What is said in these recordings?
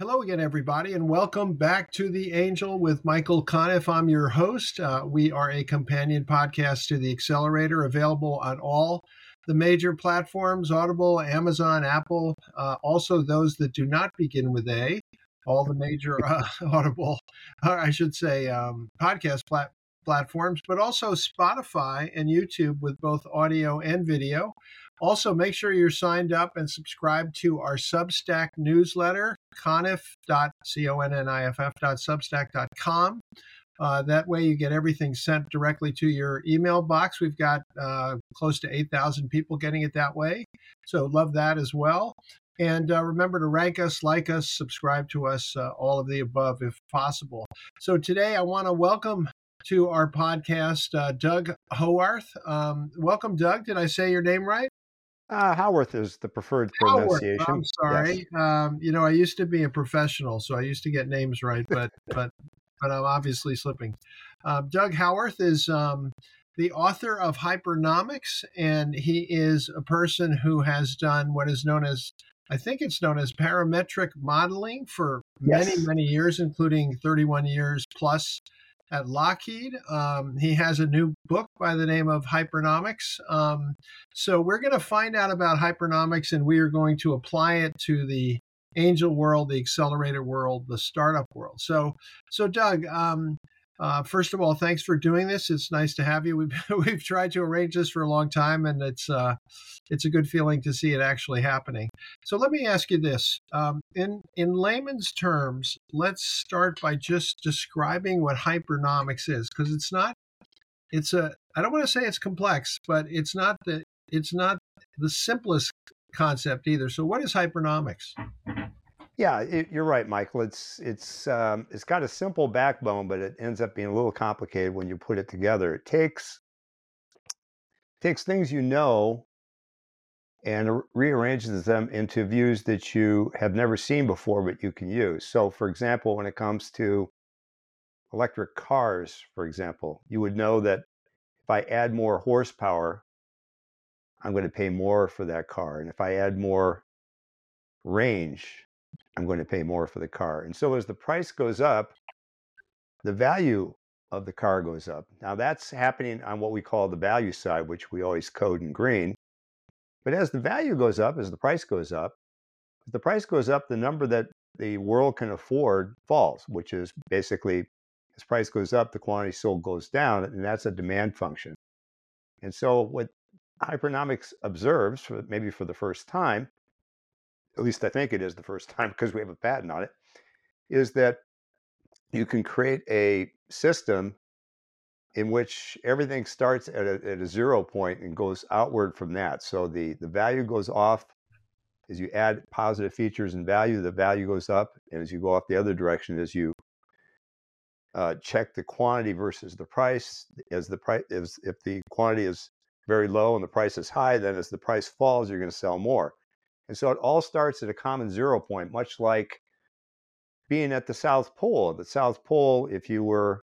Hello again, everybody, and welcome back to The Angel with Michael Conniff. I'm your host. Uh, we are a companion podcast to The Accelerator, available on all the major platforms Audible, Amazon, Apple, uh, also those that do not begin with A, all the major uh, Audible, or I should say, um, podcast plat- platforms, but also Spotify and YouTube with both audio and video. Also, make sure you're signed up and subscribed to our Substack newsletter, conniff.substack.com. Uh, that way, you get everything sent directly to your email box. We've got uh, close to 8,000 people getting it that way. So, love that as well. And uh, remember to rank us, like us, subscribe to us, uh, all of the above if possible. So, today I want to welcome to our podcast uh, Doug Howarth. Um, welcome, Doug. Did I say your name right? Uh, Howarth is the preferred pronunciation. I'm sorry. Yes. Um, you know, I used to be a professional, so I used to get names right, but but but I'm obviously slipping. Uh, Doug Howarth is um, the author of Hypernomics, and he is a person who has done what is known as I think it's known as parametric modeling for yes. many, many years, including 31 years plus at Lockheed. Um, he has a new book by the name of Hypernomics. Um, so we're going to find out about hypernomics and we are going to apply it to the angel world, the accelerator world, the startup world. So, so Doug, um, uh, first of all, thanks for doing this. It's nice to have you. We've we've tried to arrange this for a long time, and it's uh, it's a good feeling to see it actually happening. So let me ask you this: um, in in layman's terms, let's start by just describing what hypernomics is, because it's not. It's a. I don't want to say it's complex, but it's not the. It's not the simplest concept either. So, what is hypernomics? Yeah, it, you're right, Michael. It's it's um, it's got a simple backbone, but it ends up being a little complicated when you put it together. It takes takes things you know and rearranges them into views that you have never seen before, but you can use. So, for example, when it comes to electric cars, for example, you would know that if I add more horsepower, I'm going to pay more for that car, and if I add more range, I'm going to pay more for the car. And so as the price goes up, the value of the car goes up. Now that's happening on what we call the value side, which we always code in green. But as the value goes up, as the price goes up, if the price goes up, the number that the world can afford falls, which is basically as price goes up, the quantity sold goes down, and that's a demand function. And so what hypernomics observes, for, maybe for the first time, at least I think it is the first time because we have a patent on it, is that you can create a system in which everything starts at a, at a zero point and goes outward from that. So the, the value goes off as you add positive features and value, the value goes up. And as you go off the other direction, as you uh, check the quantity versus the price, as the price, if the quantity is very low and the price is high, then as the price falls, you're going to sell more. And so it all starts at a common zero point, much like being at the South Pole. The South Pole, if you were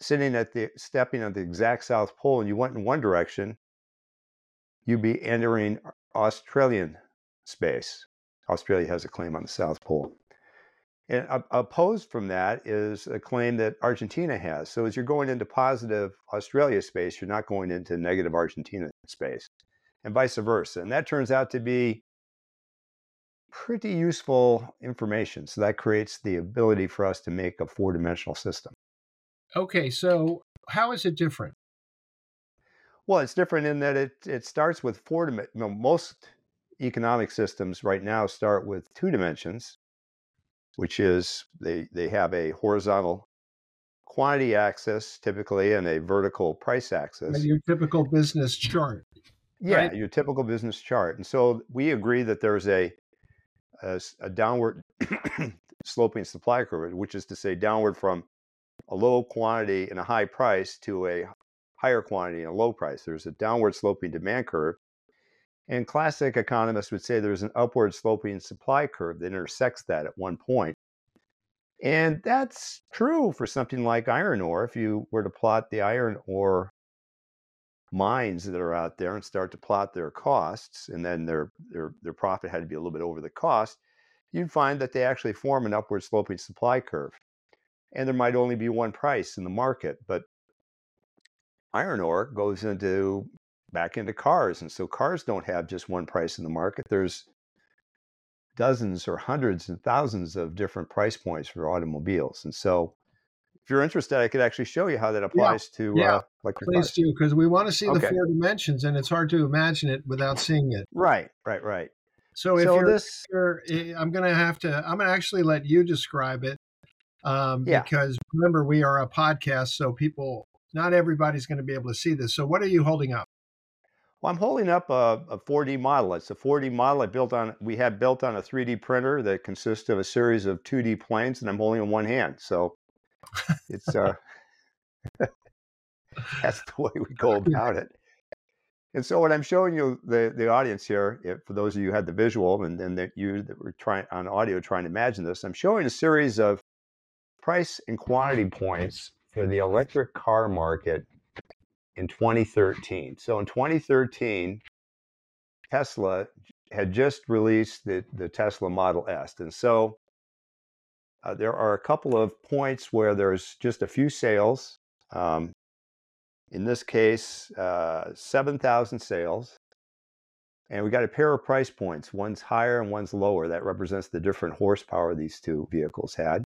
sitting at the stepping at the exact South Pole and you went in one direction, you'd be entering Australian space. Australia has a claim on the South Pole. And opposed from that is a claim that Argentina has. So as you're going into positive Australia space, you're not going into negative Argentina space and vice versa. And that turns out to be pretty useful information. So that creates the ability for us to make a four dimensional system. Okay, so how is it different? Well, it's different in that it, it starts with four dimensions. You know, most economic systems right now start with two dimensions, which is they, they have a horizontal quantity axis typically and a vertical price axis. your typical business chart. Yeah, right? your typical business chart. And so we agree that there's a a, a downward sloping supply curve, which is to say downward from a low quantity and a high price to a higher quantity and a low price. There's a downward sloping demand curve. And classic economists would say there's an upward sloping supply curve that intersects that at one point. And that's true for something like iron ore. If you were to plot the iron ore mines that are out there and start to plot their costs, and then their their their profit had to be a little bit over the cost, you'd find that they actually form an upward sloping supply curve. And there might only be one price in the market, but iron ore goes into back into cars. And so cars don't have just one price in the market. There's dozens or hundreds and thousands of different price points for automobiles. And so you're interested, I could actually show you how that applies yeah. to yeah. Uh, like please do because we want to see okay. the four dimensions and it's hard to imagine it without seeing it. Right, right, right. So if so you're, this, you're, eh, I'm going to have to, I'm going to actually let you describe it um, yeah. because remember we are a podcast, so people, not everybody's going to be able to see this. So what are you holding up? Well, I'm holding up a, a 4D model. It's a 4D model I built on. We had built on a 3D printer that consists of a series of 2D planes, and I'm holding in one hand. So it's uh, that's the way we go about it. And so, what I'm showing you the the audience here, if, for those of you who had the visual, and then that you that were trying on audio trying to imagine this, I'm showing a series of price and quantity points for the electric car market in 2013. So in 2013, Tesla had just released the, the Tesla Model S. And so uh, there are a couple of points where there's just a few sales. Um, in this case, uh, 7,000 sales. And we got a pair of price points. One's higher and one's lower. That represents the different horsepower these two vehicles had.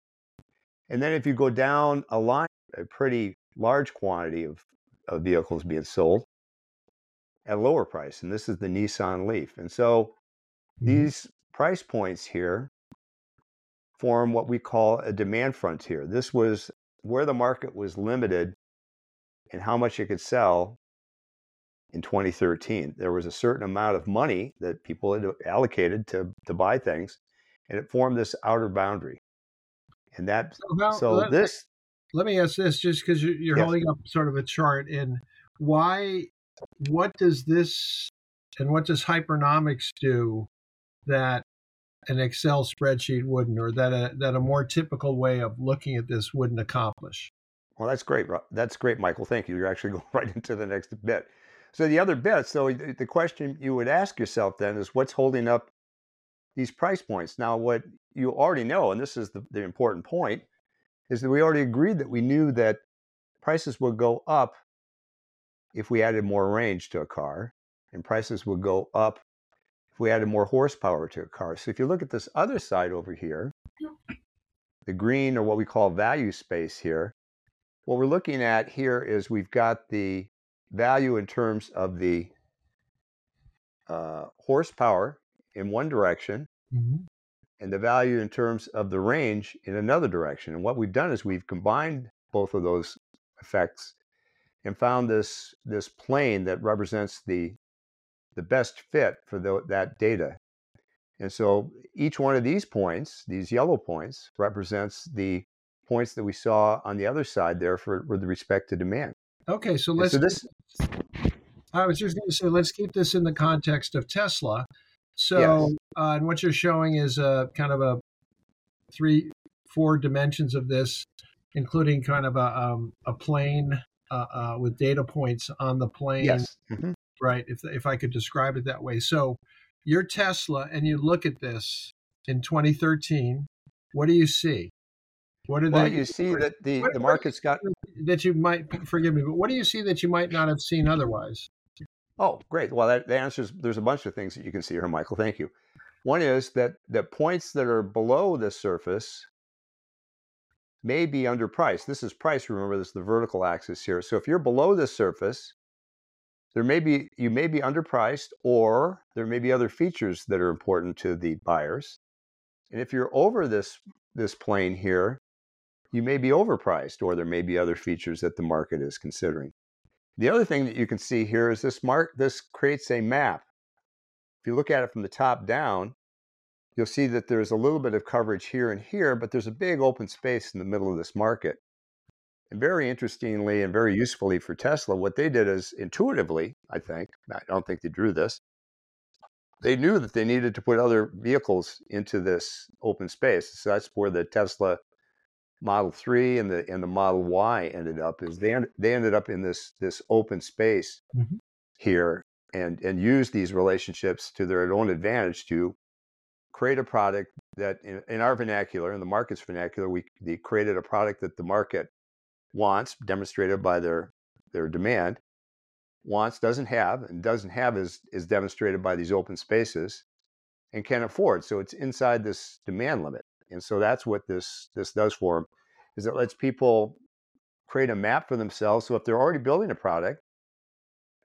And then if you go down a line, a pretty large quantity of of vehicles being sold at a lower price. And this is the Nissan Leaf. And so mm-hmm. these price points here form what we call a demand frontier. This was where the market was limited in how much it could sell in 2013. There was a certain amount of money that people had allocated to, to buy things, and it formed this outer boundary. And that, so, so this let me ask this just because you're yes. holding up sort of a chart and why what does this and what does hypernomics do that an excel spreadsheet wouldn't or that a that a more typical way of looking at this wouldn't accomplish. Well that's great that's great michael thank you you're actually going right into the next bit. So the other bit so the question you would ask yourself then is what's holding up these price points? Now what you already know and this is the, the important point is that we already agreed that we knew that prices would go up if we added more range to a car, and prices would go up we added more horsepower to a car. So if you look at this other side over here, the green or what we call value space here, what we're looking at here is we've got the value in terms of the uh, horsepower in one direction, mm-hmm and the value in terms of the range in another direction. And what we've done is we've combined both of those effects and found this this plane that represents the the best fit for the, that data. And so each one of these points, these yellow points, represents the points that we saw on the other side there for with respect to demand. Okay, so let's. so this. I was just going to say, let's keep this in the context of Tesla. So, yes. uh, and what you're showing is a kind of a three, four dimensions of this, including kind of a um, a plane uh, uh, with data points on the plane. Yes. Mm-hmm. Right. If if I could describe it that way. So, you're Tesla, and you look at this in 2013. What do you see? What are well, you see that the, what, the market's got that you might forgive me, but what do you see that you might not have seen otherwise? Oh, great. Well, that, that answers, there's a bunch of things that you can see here, Michael. Thank you. One is that the points that are below the surface may be underpriced. This is price, remember, this is the vertical axis here. So if you're below the surface, there may be you may be underpriced or there may be other features that are important to the buyers. And if you're over this this plane here, you may be overpriced or there may be other features that the market is considering. The other thing that you can see here is this mark, this creates a map. If you look at it from the top down, you'll see that there's a little bit of coverage here and here, but there's a big open space in the middle of this market. And very interestingly and very usefully for Tesla, what they did is intuitively, I think, I don't think they drew this, they knew that they needed to put other vehicles into this open space. So that's where the Tesla Model 3 and the and the Model Y ended up is they they ended up in this this open space mm-hmm. here and and use these relationships to their own advantage to create a product that in, in our vernacular, in the market's vernacular, we created a product that the market wants, demonstrated by their their demand, wants, doesn't have, and doesn't have is is demonstrated by these open spaces, and can afford. So it's inside this demand limit, and so that's what this this does for them, is it lets people create a map for themselves. So if they're already building a product,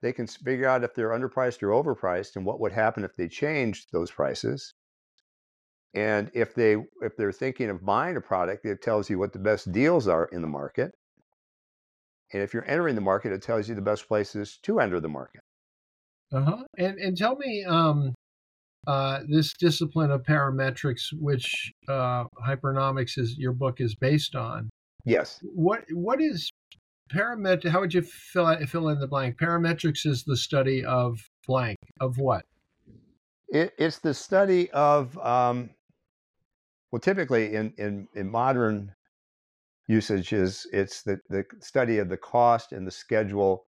they can figure out if they're underpriced or overpriced, and what would happen if they changed those prices. And if they if they're thinking of buying a product, it tells you what the best deals are in the market. And if you're entering the market, it tells you the best places to enter the market. Uh-huh. And and tell me, um, uh, this discipline of parametrics, which uh, hypernomics is your book is based on. Yes. What what is parametric? How would you fill fill in the blank? Parametrics is the study of blank of what? It, it's the study of um, well, typically in in in modern usage is it's the, the study of the cost and the schedule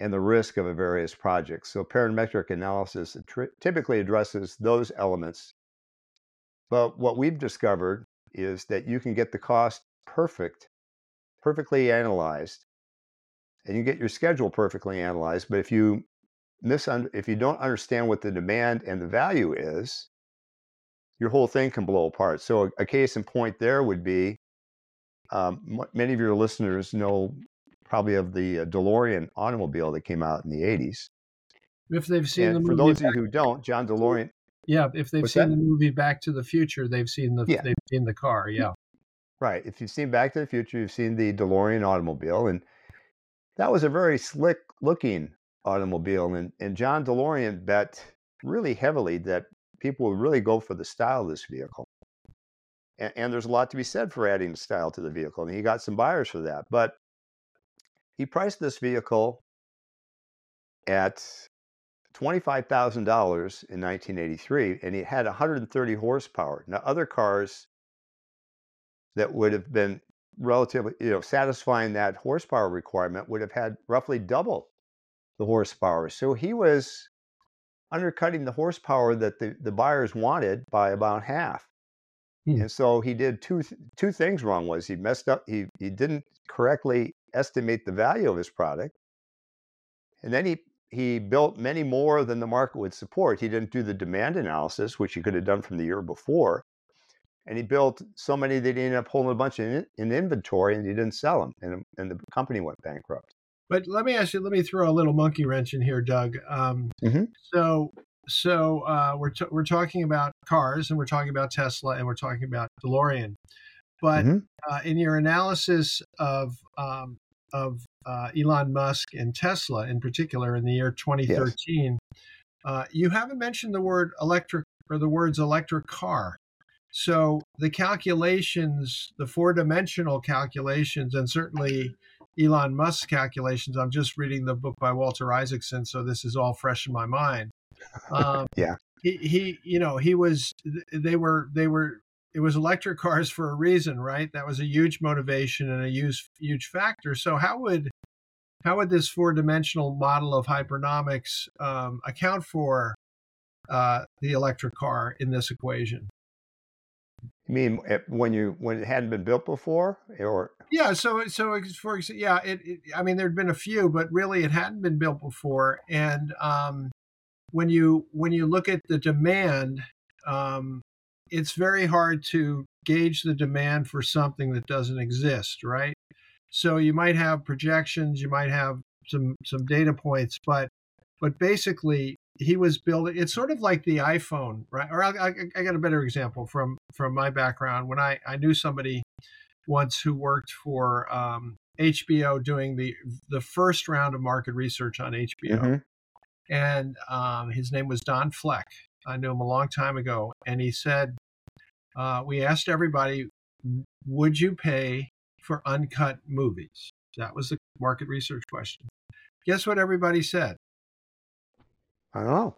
and the risk of a various project. So parametric analysis typically addresses those elements. But what we've discovered is that you can get the cost perfect, perfectly analyzed, and you get your schedule perfectly analyzed. But if you misun- if you don't understand what the demand and the value is, your whole thing can blow apart. So a, a case in point there would be um, many of your listeners know probably of the uh, DeLorean automobile that came out in the 80s. If they've seen and the movie. For those of you who don't, John DeLorean. Yeah, if they've seen that? the movie Back to the Future, they've seen the yeah. they've seen the car. Yeah. Right. If you've seen Back to the Future, you've seen the DeLorean automobile, and that was a very slick looking automobile. And and John DeLorean bet really heavily that people would really go for the style of this vehicle and, and there's a lot to be said for adding style to the vehicle, and he got some buyers for that. But he priced this vehicle at $25,000 in 1983, and it had 130 horsepower. Now, other cars that would have been relatively, you know, satisfying that horsepower requirement would have had roughly double the horsepower. So he was undercutting the horsepower that the, the buyers wanted by about half. Hmm. And so he did two two things wrong. Was he messed up? He he didn't correctly estimate the value of his product, and then he he built many more than the market would support. He didn't do the demand analysis, which he could have done from the year before, and he built so many that he ended up holding a bunch in, in inventory, and he didn't sell them, and and the company went bankrupt. But let me ask you, let me throw a little monkey wrench in here, Doug. Um, mm-hmm. So so uh, we're t- we're talking about cars, and we're talking about Tesla, and we're talking about DeLorean. But mm-hmm. uh, in your analysis of um, of uh, Elon Musk and Tesla, in particular, in the year 2013, yes. Uh, you haven't mentioned the word electric or the words electric car. So the calculations, the four dimensional calculations, and certainly Elon Musk's calculations. I'm just reading the book by Walter Isaacson, so this is all fresh in my mind. Um, yeah. He, he, you know, he was, they were, they were, it was electric cars for a reason, right? That was a huge motivation and a huge, huge factor. So how would, how would this four dimensional model of hypernomics um, account for uh, the electric car in this equation? You mean eh, when you when it hadn't been built before, or yeah? So so for yeah, it, it I mean there'd been a few, but really it hadn't been built before, and um, when you when you look at the demand, um, it's very hard to gauge the demand for something that doesn't exist, right? So you might have projections, you might have some some data points, but but basically he was building. It's sort of like the iPhone, right? Or I, I, I got a better example from from my background when I I knew somebody once who worked for um, HBO doing the the first round of market research on HBO. Mm-hmm and um, his name was Don Fleck. I knew him a long time ago, and he said, uh, "We asked everybody, would you pay for uncut movies?" That was the market research question. Guess what everybody said? I don't know.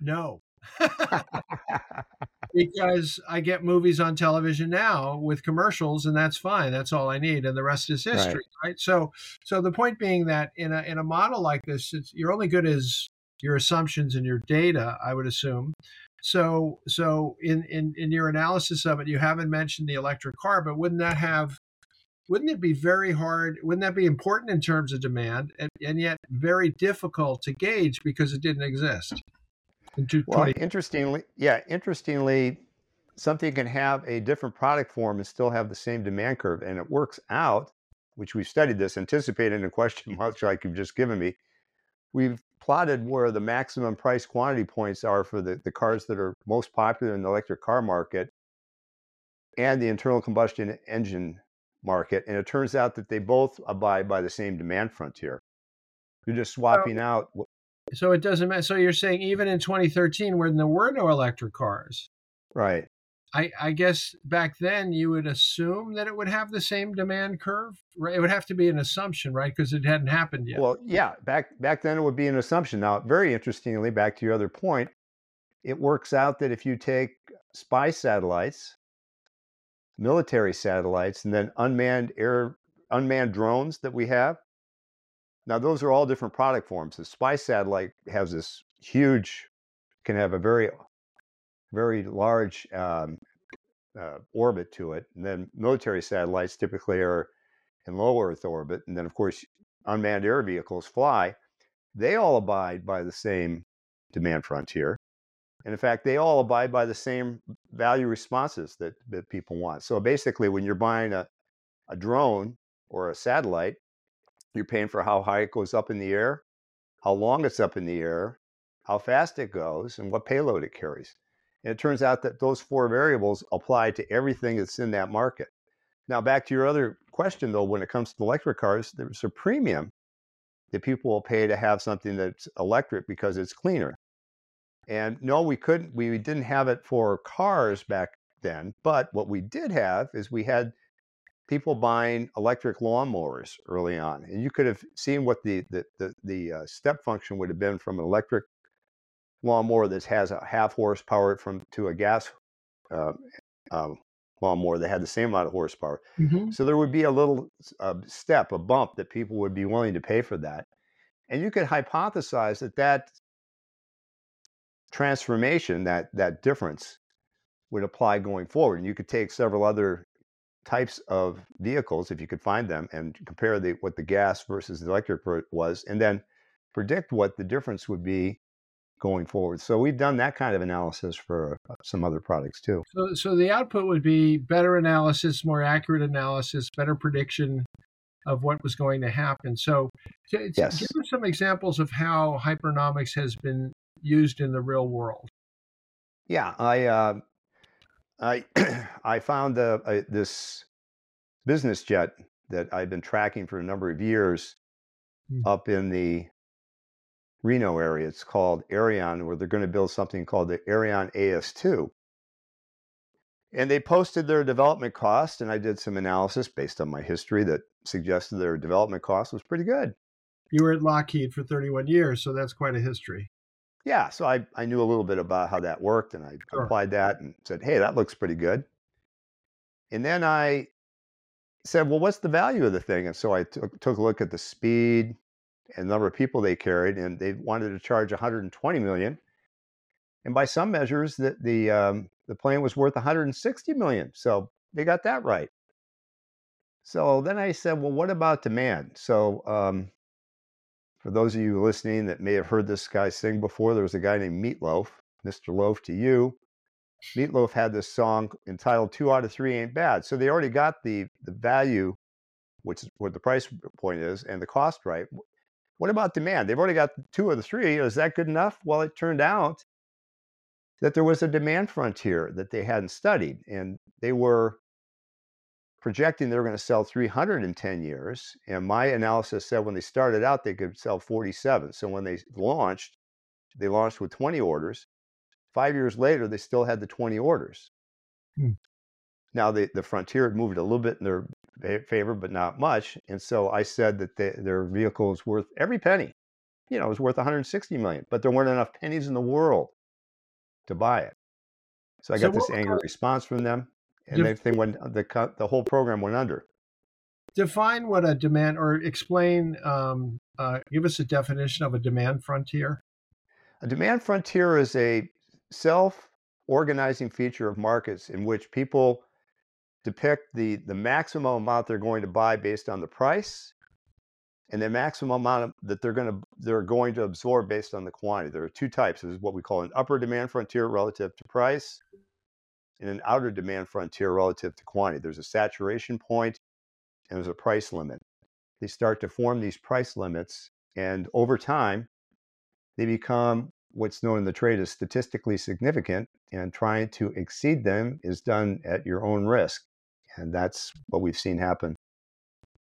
No. because I get movies on television now with commercials and that's fine. That's all I need and the rest is history, right? right? So so the point being that in a in a model like this, you're only good as your assumptions and your data, I would assume. So, so in, in in your analysis of it, you haven't mentioned the electric car, but wouldn't that have? Wouldn't it be very hard? Wouldn't that be important in terms of demand, and, and yet very difficult to gauge because it didn't exist? Well, interestingly, yeah, interestingly, something can have a different product form and still have the same demand curve, and it works out. Which we've studied this, anticipating a question much like you've just given me. We've plotted where the maximum price quantity points are for the, the cars that are most popular in the electric car market and the internal combustion engine market. And it turns out that they both abide by the same demand frontier. You're just swapping out. So it doesn't matter. So you're saying even in 2013, when there were no electric cars, right? I, I guess back then you would assume that it would have the same demand curve. Right? It would have to be an assumption, right? Because it hadn't happened yet. Well, yeah, back back then it would be an assumption. Now, very interestingly, back to your other point, it works out that if you take spy satellites, military satellites, and then unmanned air unmanned drones that we have. Now, those are all different product forms. The spy satellite has this huge, can have a very very large um, uh, orbit to it. And then military satellites typically are in low Earth orbit. And then, of course, unmanned air vehicles fly. They all abide by the same demand frontier. And in fact, they all abide by the same value responses that, that people want. So basically, when you're buying a, a drone or a satellite, you're paying for how high it goes up in the air, how long it's up in the air, how fast it goes, and what payload it carries. And it turns out that those four variables apply to everything that's in that market. Now, back to your other question, though, when it comes to electric cars, there's a premium that people will pay to have something that's electric because it's cleaner. And no, we couldn't, we didn't have it for cars back then. But what we did have is we had people buying electric lawnmowers early on. And you could have seen what the, the, the, the uh, step function would have been from an electric lawnmower that has a half horsepower from to a gas uh, um, lawnmower that had the same amount of horsepower. Mm-hmm. So there would be a little uh, step, a bump that people would be willing to pay for that. And you could hypothesize that that transformation, that that difference, would apply going forward. And you could take several other types of vehicles, if you could find them, and compare the what the gas versus the electric was, and then predict what the difference would be going forward. So we've done that kind of analysis for uh, some other products too. So, so the output would be better analysis, more accurate analysis, better prediction of what was going to happen. So, to, yes. give us some examples of how hypernomics has been used in the real world. Yeah, I uh, I I found uh, this business jet that I've been tracking for a number of years mm. up in the Reno area. It's called Aerion, where they're going to build something called the Aerion AS2. And they posted their development cost, and I did some analysis based on my history that suggested their development cost was pretty good. You were at Lockheed for 31 years, so that's quite a history. Yeah, so I, I knew a little bit about how that worked, and I sure. applied that and said, hey, that looks pretty good. And then I said, well, what's the value of the thing? And so I took, took a look at the speed, and the number of people they carried, and they wanted to charge 120 million. And by some measures, the the um, the plane was worth 160 million. So they got that right. So then I said, well, what about demand? So um, for those of you listening that may have heard this guy sing before, there was a guy named Meatloaf, Mr. Loaf to you. Meatloaf had this song entitled Two Out of Three Ain't Bad. So they already got the the value, which is what the price point is, and the cost right. What about demand? They've already got two of the three. Is that good enough? Well, it turned out that there was a demand frontier that they hadn't studied, and they were projecting they were going to sell 300 in 10 years. And my analysis said when they started out, they could sell 47. So when they launched, they launched with 20 orders. Five years later, they still had the 20 orders. Hmm. Now, the, the frontier had moved a little bit in their favor, but not much. And so I said that they, their vehicle is worth every penny. You know, it was worth 160 million, but there weren't enough pennies in the world to buy it. So I got so this angry response from them, and def- they went the the whole program went under. Define what a demand, or explain. Um, uh, give us a definition of a demand frontier. A demand frontier is a self organizing feature of markets in which people depict the the maximum amount they're going to buy based on the price and the maximum amount of, that they're going to they're going to absorb based on the quantity. There are two types. There's what we call an upper demand frontier relative to price and an outer demand frontier relative to quantity. There's a saturation point and there's a price limit. They start to form these price limits and over time they become what's known in the trade as statistically significant and trying to exceed them is done at your own risk. And that's what we've seen happen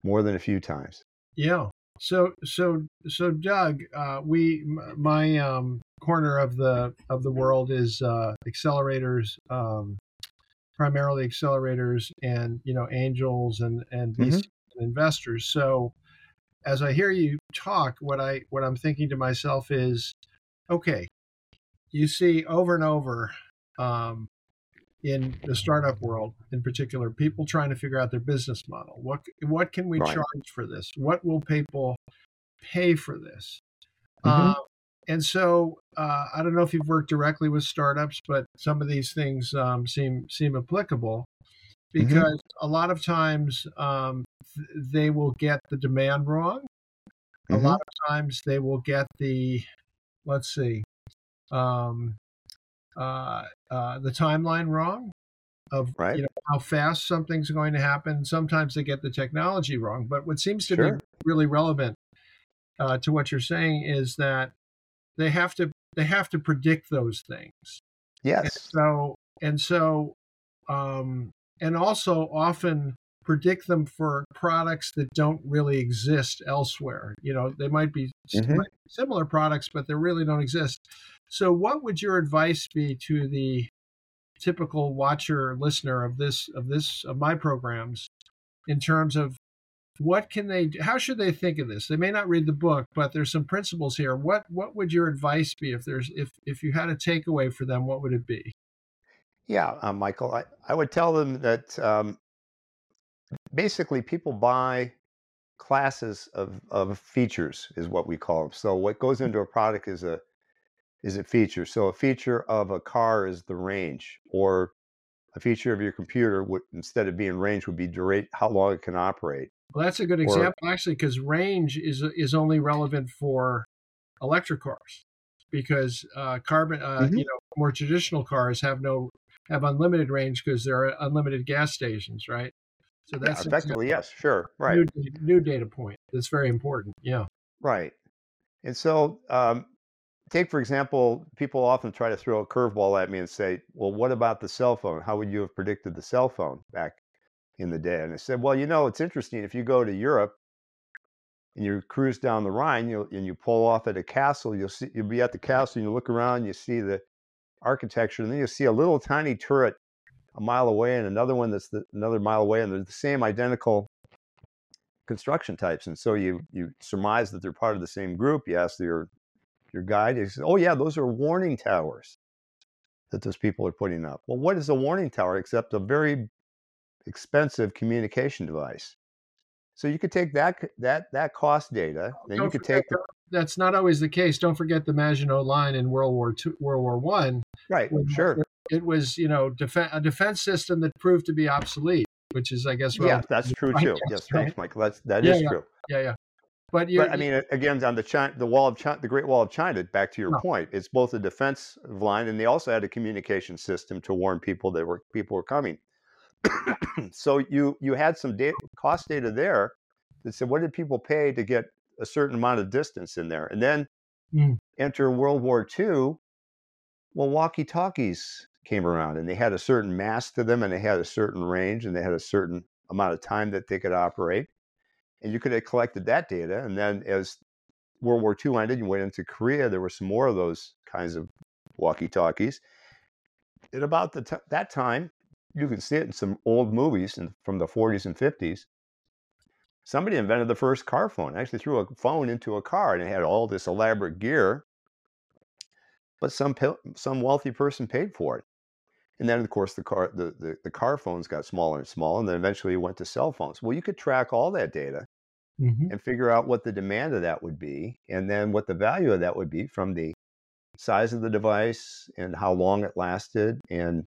more than a few times. Yeah. So so so Doug, uh, we my um, corner of the of the world is uh, accelerators, um, primarily accelerators, and you know angels and and mm-hmm. investors. So as I hear you talk, what I what I'm thinking to myself is, okay, you see over and over um, in the startup world in particular people trying to figure out their business model what what can we right. charge for this what will people pay for this mm-hmm. uh, and so uh, i don't know if you've worked directly with startups but some of these things um, seem seem applicable mm-hmm. because mm-hmm. a lot of times um, th- they will get the demand wrong mm-hmm. a lot of times they will get the let's see um, uh, uh, the timeline wrong of right. you know, how fast something's going to happen. Sometimes they get the technology wrong. But what seems to sure. be really relevant uh, to what you're saying is that they have to they have to predict those things. Yes. And so and so um, and also often predict them for products that don't really exist elsewhere. You know, they might be mm-hmm. similar products, but they really don't exist. So, what would your advice be to the typical watcher listener of this of this of my programs in terms of what can they how should they think of this? They may not read the book but there's some principles here. What what would your advice be if there's if if you had a takeaway for them what would it be? Yeah uh, michael I, I would tell them that um, basically people buy classes of, of features is what we call them so what goes into a product is a is a feature. So a feature of a car is the range, or a feature of your computer would instead of being range would be durate how long it can operate. Well, that's a good example or, actually, because range is is only relevant for electric cars, because uh, carbon, uh, mm-hmm. you know, more traditional cars have no have unlimited range because there are unlimited gas stations, right? So that's yeah, effectively yes, sure, right. New, new data point. That's very important. Yeah. Right. And so um, take for example, people often try to throw a curveball at me and say, "Well, what about the cell phone? How would you have predicted the cell phone back in the day?" And I said, "Well, you know, it's interesting. If you go to Europe and you cruise down the Rhine, you and you pull off at a castle, you'll see you'll be at the castle, and you look around, and you see the architecture, and then you see a little tiny turret a mile away, and another one that's the, another mile away, and they're the same identical." construction types and so you you surmise that they're part of the same group you ask your your guide is, oh, yeah, those are warning towers that those people are putting up. Well, what is a warning tower except a very expensive communication device? So you could take that that that cost data, then Don't you could take the, that's not always the case. Don't forget the Maginot Line in World War II, World War One. Right, sure. It was you know def- a defense system that proved to be obsolete, which is I guess yeah, that's true too. Yes, thanks, Michael. That's that yeah, is yeah. true. Yeah, yeah. But, but I mean, again, on the China, the wall of China, the Great Wall of China. Back to your no. point, it's both a defense line, and they also had a communication system to warn people that were people were coming. so you you had some data, cost data there that said what did people pay to get a certain amount of distance in there, and then mm. enter World War II. Well, walkie talkies came around, and they had a certain mass to them, and they had a certain range, and they had a certain amount of time that they could operate and you could have collected that data. And then as World War II ended, you went into Korea. There were some more of those kinds of walkie-talkies. At about t- that time, you can see it in some old movies in, from the 40s and 50s. Somebody invented the first car phone. Actually, threw a phone into a car, and it had all this elaborate gear. But some some wealthy person paid for it. And then, of course, the car the, the, the car phones got smaller and smaller, and then eventually went to cell phones. Well, you could track all that data mm-hmm. and figure out what the demand of that would be, and then what the value of that would be from the size of the device and how long it lasted and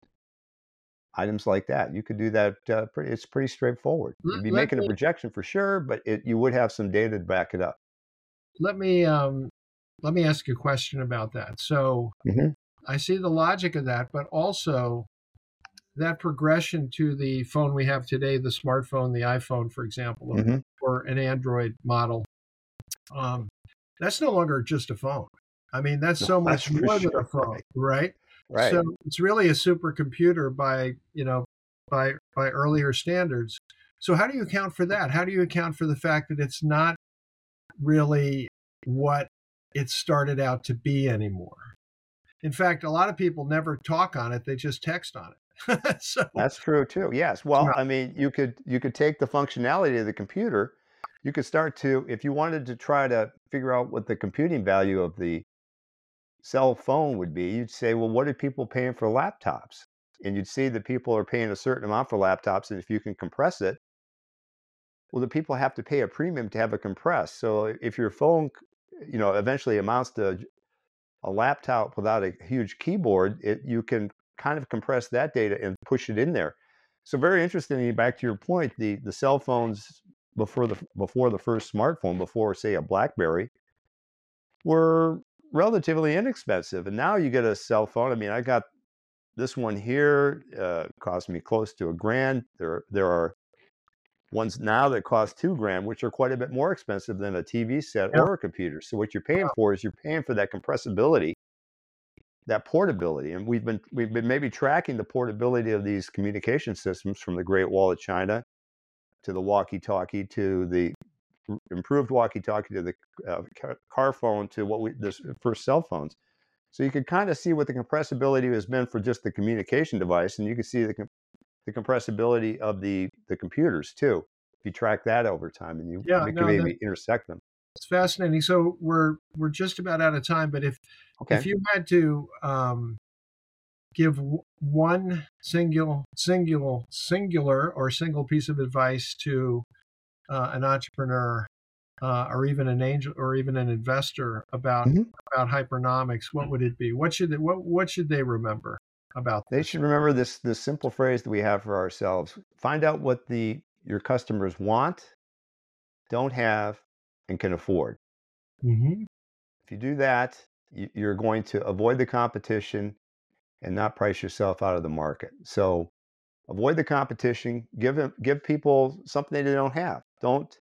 items like that. You could do that. Uh, pretty, it's pretty straightforward. You'd be Let making a projection for sure, but it, you would have some data to back it up. Let me um, let me ask you a question about that. So Mhm. I see the logic of that, but also that progression to the phone we have today, the smartphone, the iPhone, for example, Mhm. Or an Android model. Um, that's no longer just a phone. I mean, that's No, so much for more than a phone, right. right? So it's really a supercomputer by you know by by earlier standards. So how do you account for that? How do you account for the fact that it's not really what it started out to be anymore? In fact, a lot of people never talk on it; they just text on it. so That's true too. Yes. Well. I mean, you could you could take the functionality of the computer. You could start to if you wanted to try to figure out what the computing value of the cell phone would be, you'd say, well, what are people paying for laptops? And you'd see that people are paying a certain amount for laptops, and if you can compress it, well, the people have to pay a premium to have it compressed. So if your phone, you know, eventually amounts to a laptop without a huge keyboard, it you can kind of compress that data and push it in there. So very interestingly, back to your point, the the cell phones before the before the first smartphone, before say a BlackBerry, were relatively inexpensive, and now you get a cell phone. I mean, I got this one here, uh, cost me close to a grand. There there are ones now that cost two grand, which are quite a bit more expensive than a TV set Yeah. or a computer. So what you're paying for is you're paying for that compressibility that portability and we've been we've been maybe tracking the portability of these communication systems from the great wall of china to the walkie-talkie to the improved walkie-talkie to the uh, car phone to what we this first cell phones. So you could kind of see what the compressibility has been for just the communication device and you can see the com- the compressibility of the the computers too if you track that over time and you Yeah, can no, maybe intersect them. It's fascinating. So we're we're just about out of time, but if okay. if you had to um, give one single singular singular or single piece of advice to uh, an entrepreneur uh, or even an angel or even an investor about Mhm. about hypernomics, what would it be? What should they, what what should they remember about They this? should remember this this simple phrase that we have for ourselves. Find out what the your customers want, don't have, and can afford. Mhm. If you do that, you're going to avoid the competition and not price yourself out of the market. So avoid the competition. Give them, give people something they don't have. Don't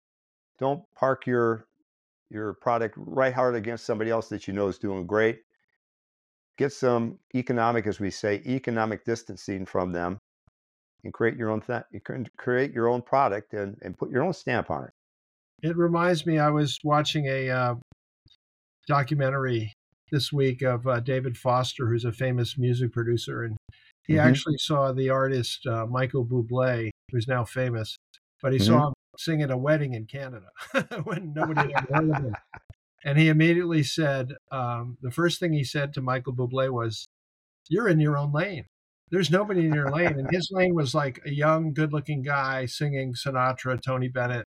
don't park your your product right hard against somebody else that you know is doing great. Get some economic, as we say, economic distancing from them, and create your own th- you can create your own product and, and put your own stamp on it. It reminds me, I was watching a uh, documentary this week of uh, David Foster, who's a famous music producer, and he Mhm. actually saw the artist uh, Michael Bublé, who's now famous, but he Mhm. saw him sing at a wedding in Canada when nobody had heard of him. And he immediately said, um, the first thing he said to Michael Bublé was, "You're in your own lane." There's nobody in your lane, and his lane was like a young, good-looking guy singing Sinatra, Tony Bennett,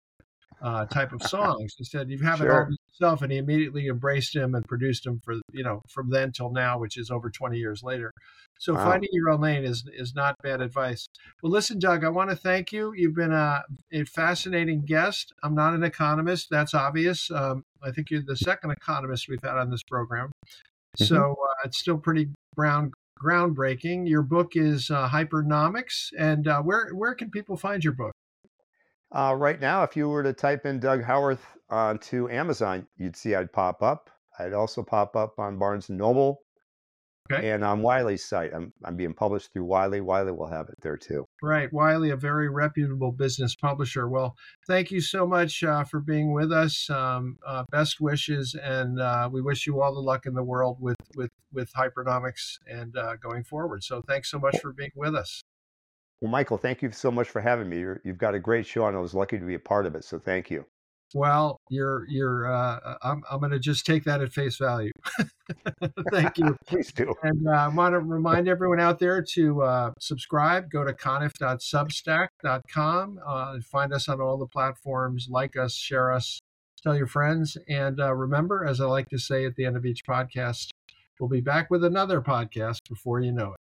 uh, type of songs. He said, "You have it all Sure. yourself," and he immediately embraced him and produced him for you know from then till now, which is over 20 years later. So Wow. finding your own lane is is not bad advice. Well, listen, Doug, I want to thank you. You've been a, a fascinating guest. I'm not an economist. That's obvious. Um, I think you're the second economist we've had on this program. So uh, it's still pretty brown groundbreaking. Your book is uh, Hypernomics, and uh, where where can people find your book? Uh, right now, if you were to type in Doug Howarth onto Amazon, you'd see I'd pop up. I'd also pop up on Barnes and Noble Okay. and on Wiley's site. I'm, I'm being published through Wiley. Wiley will have it there too. Right, Wiley, a very reputable business publisher. Well, thank you so much uh, for being with us. Um, uh, best wishes, and uh, we wish you all the luck in the world with with with hypernomics and uh, going forward. So, thanks so much for being with us. Well, Michael, thank you so much for having me. You're, you've got a great show, and I was lucky to be a part of it. So thank you. Well, you're you're. Uh, I'm I'm going to just take that at face value. thank you. Please do. And uh, I want to remind everyone out there to uh, subscribe. Go to conniff.substack.com. Uh, find us on all the platforms. Like us, share us, tell your friends. And uh, remember, as I like to say at the end of each podcast, We'll be back with another podcast before you know it.